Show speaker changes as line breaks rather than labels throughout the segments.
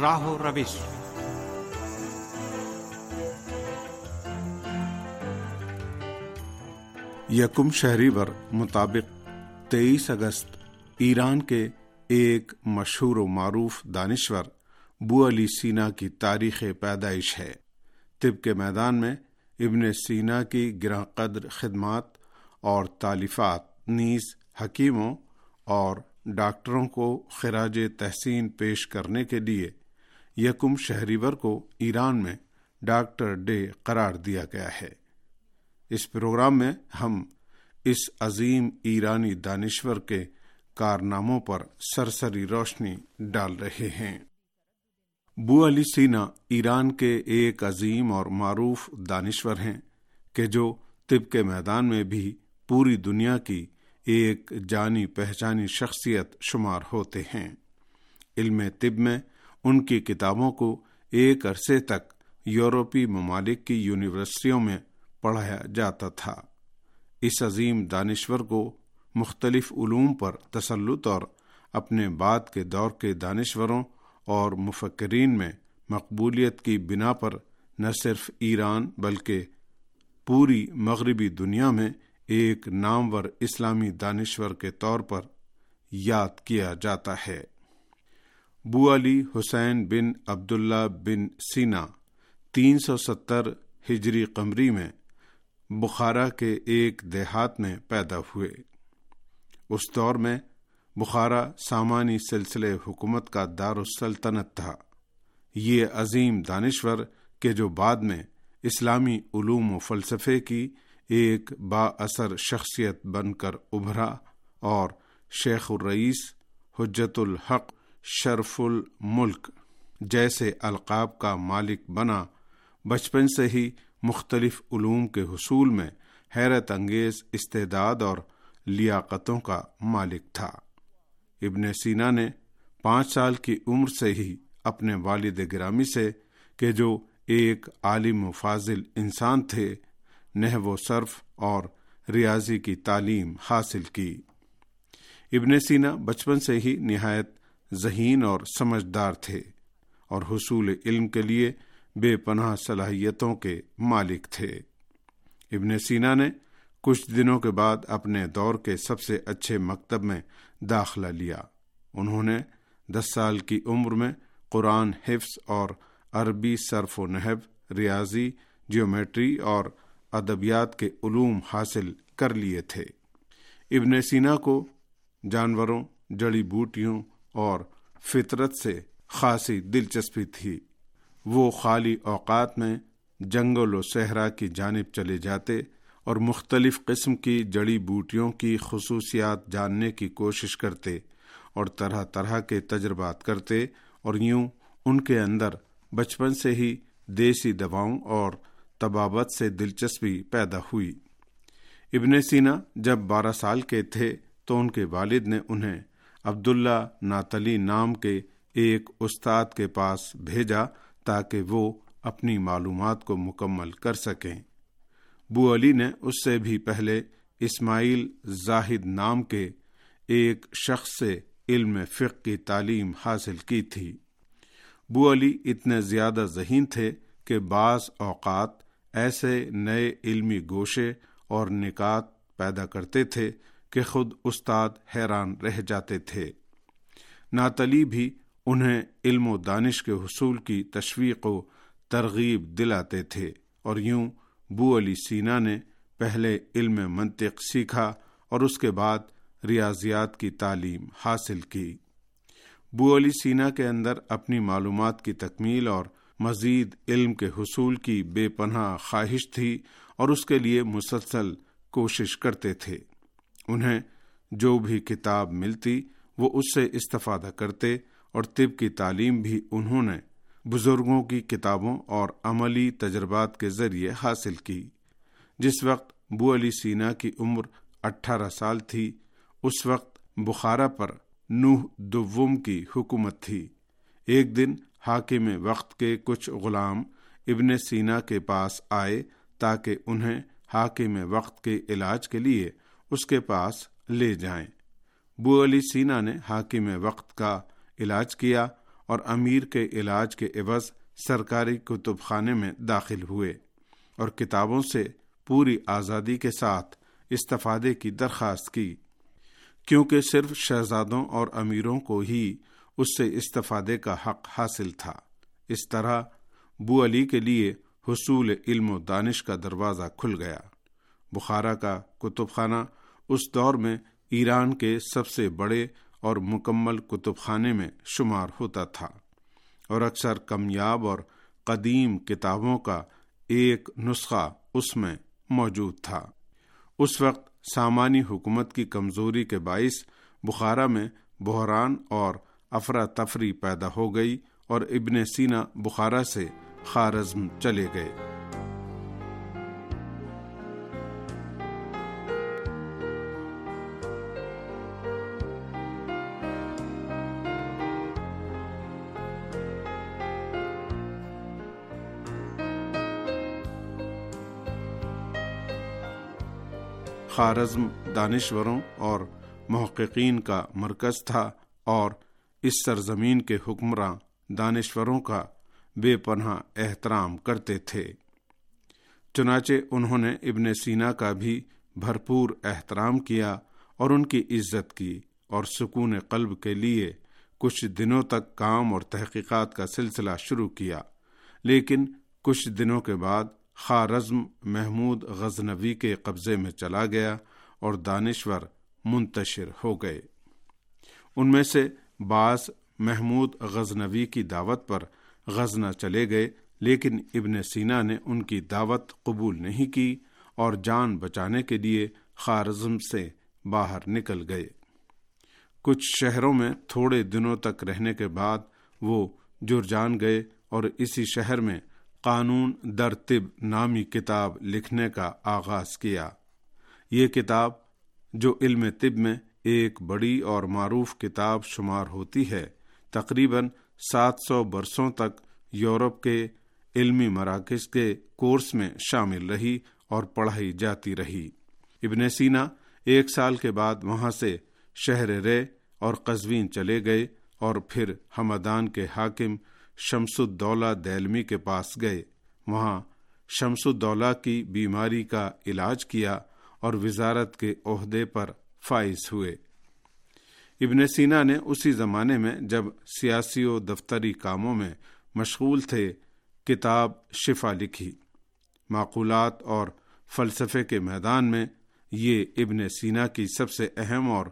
راہ و روش
یکم شہری ور مطابق تیئیس اگست ایران کے ایک مشہور و معروف دانشور بو علی سینا کی تاریخ پیدائش ہے۔ طب کے میدان میں ابن سینا کی گراں قدر خدمات اور تالیفات نیز حکیموں اور ڈاکٹروں کو خراج تحسین پیش کرنے کے لیے یکم شہریور کو ایران میں ڈاکٹر ڈے قرار دیا گیا ہے۔ اس پروگرام میں ہم اس عظیم ایرانی دانشور کے کارناموں پر سرسری روشنی ڈال رہے ہیں۔ بو علی سینا ایران کے ایک عظیم اور معروف دانشور ہیں کہ جو طب کے میدان میں بھی پوری دنیا کی ایک جانی پہچانی شخصیت شمار ہوتے ہیں۔ علم طب میں ان کی کتابوں کو ایک عرصے تک یورپی ممالک کی یونیورسٹیوں میں پڑھایا جاتا تھا۔ اس عظیم دانشور کو مختلف علوم پر تسلط اور اپنے بعد کے دور کے دانشوروں اور مفکرین میں مقبولیت کی بنا پر نہ صرف ایران بلکہ پوری مغربی دنیا میں ایک نامور اسلامی دانشور کے طور پر یاد کیا جاتا ہے۔ بو علی حسین بن عبداللہ بن سینا، تین سو ستر ہجری قمری میں بخارا کے ایک دیہات میں پیدا ہوئے۔ اس دور میں بخارا سامانی سلسلے حکومت کا دار السلطنت تھا۔ یہ عظیم دانشور کے جو بعد میں اسلامی علوم و فلسفے کی ایک با اثر شخصیت بن کر ابھرا اور شیخ الرئیس حجت الحق شرف الملک جیسے القاب کا مالک بنا، بچپن سے ہی مختلف علوم کے حصول میں حیرت انگیز استعداد اور لیاقتوں کا مالک تھا۔ ابن سینا نے پانچ سال کی عمر سے ہی اپنے والد گرامی سے کہ جو ایک عالم و فاضل انسان تھے نہ و صرف اور ریاضی کی تعلیم حاصل کی۔ ابن سینا بچپن سے ہی نہایت ذہین اور سمجھدار تھے اور حصول علم کے لیے بے پناہ صلاحیتوں کے مالک تھے۔ ابن سینا نے کچھ دنوں کے بعد اپنے دور کے سب سے اچھے مکتب میں داخلہ لیا۔ انہوں نے دس سال کی عمر میں قرآن حفظ اور عربی صرف و نحب ریاضی، جیومیٹری اور ادبیات کے علوم حاصل کر لیے تھے۔ ابن سینا کو جانوروں، جڑی بوٹیوں اور فطرت سے خاصی دلچسپی تھی۔ وہ خالی اوقات میں جنگل و صحرا کی جانب چلے جاتے اور مختلف قسم کی جڑی بوٹیوں کی خصوصیات جاننے کی کوشش کرتے اور طرح طرح کے تجربات کرتے اور یوں ان کے اندر بچپن سے ہی دیسی دواؤں اور طبابت سے دلچسپی پیدا ہوئی۔ ابن سینا جب بارہ سال کے تھے تو ان کے والد نے انہیں عبداللہ ناتلی نام کے ایک استاد کے پاس بھیجا تاکہ وہ اپنی معلومات کو مکمل کر سکیں۔ بو علی نے اس سے بھی پہلے اسماعیل زاہد نام کے ایک شخص سے علم فقہ کی تعلیم حاصل کی تھی۔ بو علی اتنے زیادہ ذہین تھے کہ بعض اوقات ایسے نئے علمی گوشے اور نکات پیدا کرتے تھے کہ خود استاد حیران رہ جاتے تھے۔ ناتلی بھی انہیں علم و دانش کے حصول کی تشویق و ترغیب دلاتے تھے اور یوں بو علی سینا نے پہلے علم منطق سیکھا اور اس کے بعد ریاضیات کی تعلیم حاصل کی۔ بو علی سینا کے اندر اپنی معلومات کی تکمیل اور مزید علم کے حصول کی بے پناہ خواہش تھی اور اس کے لیے مسلسل کوشش کرتے تھے۔ انہیں جو بھی کتاب ملتی وہ اس سے استفادہ کرتے اور طب کی تعلیم بھی انہوں نے بزرگوں کی کتابوں اور عملی تجربات کے ذریعے حاصل کی۔ جس وقت بو علی سینا کی عمر اٹھارہ سال تھی، اس وقت بخارا پر نوح دوم کی حکومت تھی۔ ایک دن حاکم وقت کے کچھ غلام ابن سینا کے پاس آئے تاکہ انہیں حاکم وقت کے علاج کے لیے اس کے پاس لے جائیں۔ بو علی سینا نے حاکم وقت کا علاج کیا اور امیر کے علاج کے عوض سرکاری کتب خانے میں داخل ہوئے اور کتابوں سے پوری آزادی کے ساتھ استفادے کی درخواست کی۔ کیونکہ صرف شہزادوں اور امیروں کو ہی اس سے استفادے کا حق حاصل تھا۔ اس طرح بو علی کے لیے حصول علم و دانش کا دروازہ کھل گیا۔ بخارا کا کتب خانہ اس دور میں ایران کے سب سے بڑے اور مکمل کتب خانے میں شمار ہوتا تھا اور اکثر کمیاب اور قدیم کتابوں کا ایک نسخہ اس میں موجود تھا۔ اس وقت سامانی حکومت کی کمزوری کے باعث بخارا میں بحران اور افراتفری پیدا ہو گئی اور ابن سینا بخارا سے خارزم چلے گئے۔ خارزم دانشوروں اور محققین کا مرکز تھا اور اس سرزمین کے حکمراں دانشوروں کا بے پناہ احترام کرتے تھے۔ چنانچہ انہوں نے ابن سینا کا بھی بھرپور احترام کیا اور ان کی عزت کی اور سکون قلب کے لیے کچھ دنوں تک کام اور تحقیقات کا سلسلہ شروع کیا، لیکن کچھ دنوں کے بعد خارزم محمود غزنوی کے قبضے میں چلا گیا اور دانشور منتشر ہو گئے۔ ان میں سے بعض محمود غزنوی کی دعوت پر غزنہ چلے گئے، لیکن ابن سینا نے ان کی دعوت قبول نہیں کی اور جان بچانے کے لیے خارزم سے باہر نکل گئے۔ کچھ شہروں میں تھوڑے دنوں تک رہنے کے بعد وہ جرجان گئے اور اسی شہر میں قانون در طب نامی کتاب لکھنے کا آغاز کیا۔ یہ کتاب جو علم طب میں ایک بڑی اور معروف کتاب شمار ہوتی ہے، تقریباً سات سو برسوں تک یورپ کے علمی مراکز کے کورس میں شامل رہی اور پڑھائی جاتی رہی۔ ابن سینا ایک سال کے بعد وہاں سے شہر رے اور قزوین چلے گئے اور پھر حمدان کے حاکم شمس الدولہ دہلمی کے پاس گئے۔ وہاں شمس الدولہ کی بیماری کا علاج کیا اور وزارت کے عہدے پر فائز ہوئے۔ ابن سینا نے اسی زمانے میں جب سیاسی و دفتری کاموں میں مشغول تھے، کتاب شفا لکھی۔ معقولات اور فلسفے کے میدان میں یہ ابن سینا کی سب سے اہم اور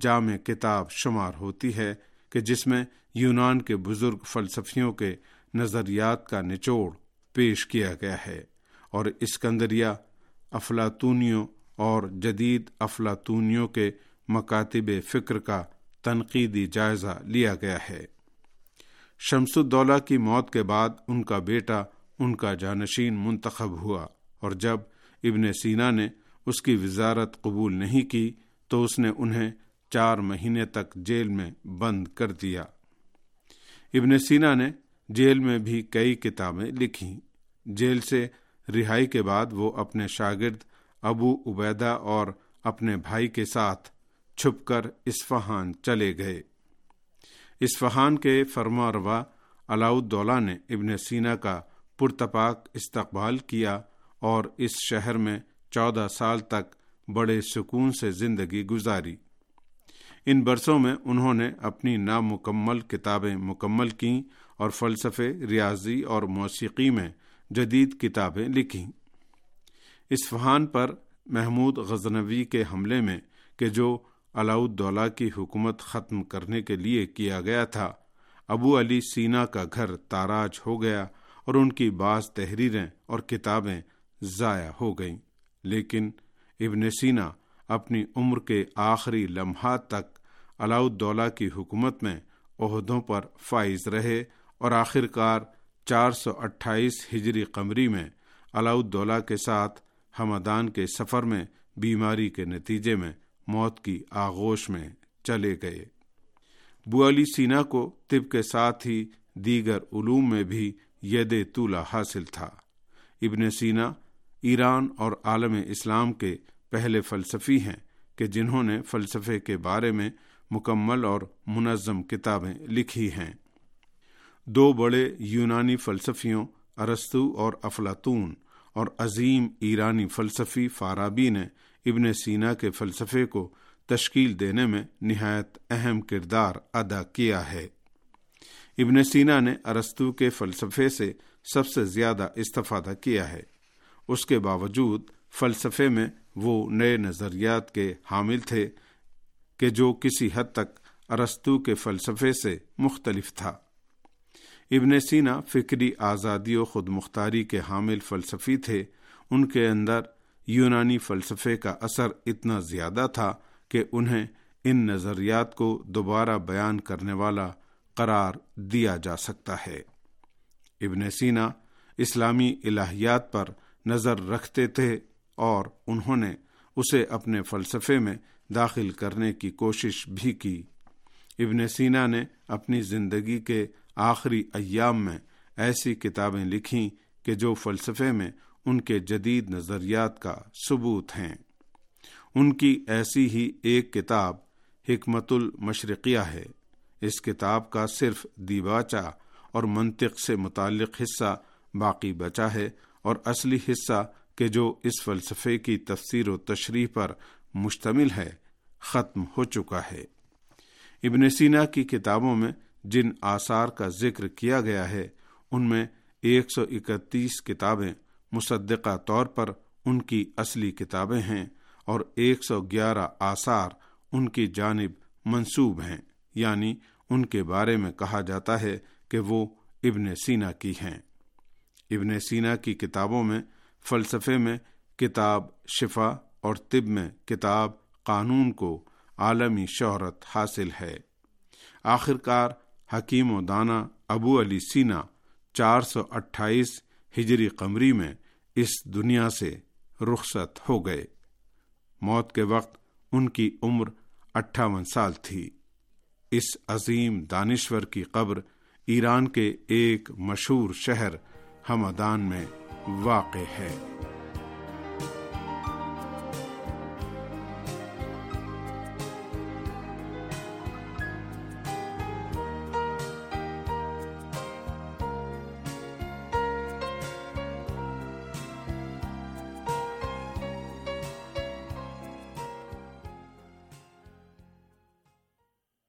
جامع کتاب شمار ہوتی ہے۔ کہ جس میں یونان کے بزرگ فلسفیوں کے نظریات کا نچوڑ پیش کیا گیا ہے اور اسکندریہ، افلاطونیوں اور جدید افلاطونیوں کے مکاتب فکر کا تنقیدی جائزہ لیا گیا ہے۔ شمس الدولہ کی موت کے بعد ان کا بیٹا، ان کا جانشین منتخب ہوا اور جب ابن سینا نے اس کی وزارت قبول نہیں کی تو اس نے انہیں چار مہینے تک جیل میں بند کر دیا۔ ابن سینا نے جیل میں بھی کئی کتابیں لکھی جیل سے رہائی کے بعد وہ اپنے شاگرد ابو عبیدہ اور اپنے بھائی کے ساتھ چھپ کر اسفہان چلے گئے۔ اسفہان کے فرما روا علاؤدولہ نے ابن سینا کا پرتپاک استقبال کیا اور اس شہر میں چودہ سال تک بڑے سکون سے زندگی گزاری۔ ان برسوں میں انہوں نے اپنی نامکمل کتابیں مکمل کیں اور فلسفے، ریاضی اور موسیقی میں جدید کتابیں لکھیں۔ اسفہان پر محمود غزنوی کے حملے میں کہ جو علاؤدولہ کی حکومت ختم کرنے کے لیے کیا گیا تھا، ابو علی سینا کا گھر تاراج ہو گیا اور ان کی بعض تحریریں اور کتابیں ضائع ہو گئیں۔ لیکن ابن سینا اپنی عمر کے آخری لمحات تک علاؤدولہ کی حکومت میں عہدوں پر فائز رہے اور آخر کار چار سو اٹھائیس ہجری قمری میں علاؤدولہ کے ساتھ حمدان کے سفر میں بیماری کے نتیجے میں موت کی آغوش میں چلے گئے۔ بو علی سینا کو طب کے ساتھ ہی دیگر علوم میں بھی ید طولہ حاصل تھا۔ ابن سینا ایران اور عالم اسلام کے پہلے فلسفی ہیں کہ جنہوں نے فلسفے کے بارے میں مکمل اور منظم کتابیں لکھی ہیں۔ دو بڑے یونانی فلسفیوں ارستو اور افلاطون اور عظیم ایرانی فلسفی فارابی نے ابن سینا کے فلسفے کو تشکیل دینے میں نہایت اہم کردار ادا کیا ہے۔ ابن سینا نے ارستو کے فلسفے سے سب سے زیادہ استفادہ کیا ہے۔ اس کے باوجود فلسفے میں وہ نئے نظریات کے حامل تھے کہ جو کسی حد تک ارستو کے فلسفے سے مختلف تھا۔ ابن سینا فکری آزادی و خود مختاری کے حامل فلسفی تھے۔ ان کے اندر یونانی فلسفے کا اثر اتنا زیادہ تھا کہ انہیں ان نظریات کو دوبارہ بیان کرنے والا قرار دیا جا سکتا ہے۔ ابن سینا اسلامی الہیات پر نظر رکھتے تھے اور انہوں نے اسے اپنے فلسفے میں داخل کرنے کی کوشش بھی کی۔ ابن سینا نے اپنی زندگی کے آخری ایام میں ایسی کتابیں لکھیں کہ جو فلسفے میں ان کے جدید نظریات کا ثبوت ہیں۔ ان کی ایسی ہی ایک کتاب حکمت المشرقیہ ہے۔ اس کتاب کا صرف دیباچہ اور منطق سے متعلق حصہ باقی بچا ہے اور اصلی حصہ کہ جو اس فلسفے کی تفسیر و تشریح پر مشتمل ہے، ختم ہو چکا ہے۔ ابن سینا کی کتابوں میں جن آثار کا ذکر کیا گیا ہے، ان میں ایک سو اکتیس کتابیں مصدقہ طور پر ان کی اصلی کتابیں ہیں اور ایک سو گیارہ آثار ان کی جانب منسوب ہیں۔ یعنی ان کے بارے میں کہا جاتا ہے کہ وہ ابن سینا کی ہیں۔ ابن سینا کی کتابوں میں فلسفے میں کتاب شفا اور طب میں کتاب قانون کو عالمی شہرت حاصل ہے۔ آخرکار حکیم و دانا ابو علی سینا چار سو اٹھائیس ہجری قمری میں اس دنیا سے رخصت ہو گئے۔ موت کے وقت ان کی عمر اٹھاون سال تھی۔ اس عظیم دانشور کی قبر ایران کے ایک مشہور شہر ہمدان میں واقع ہے۔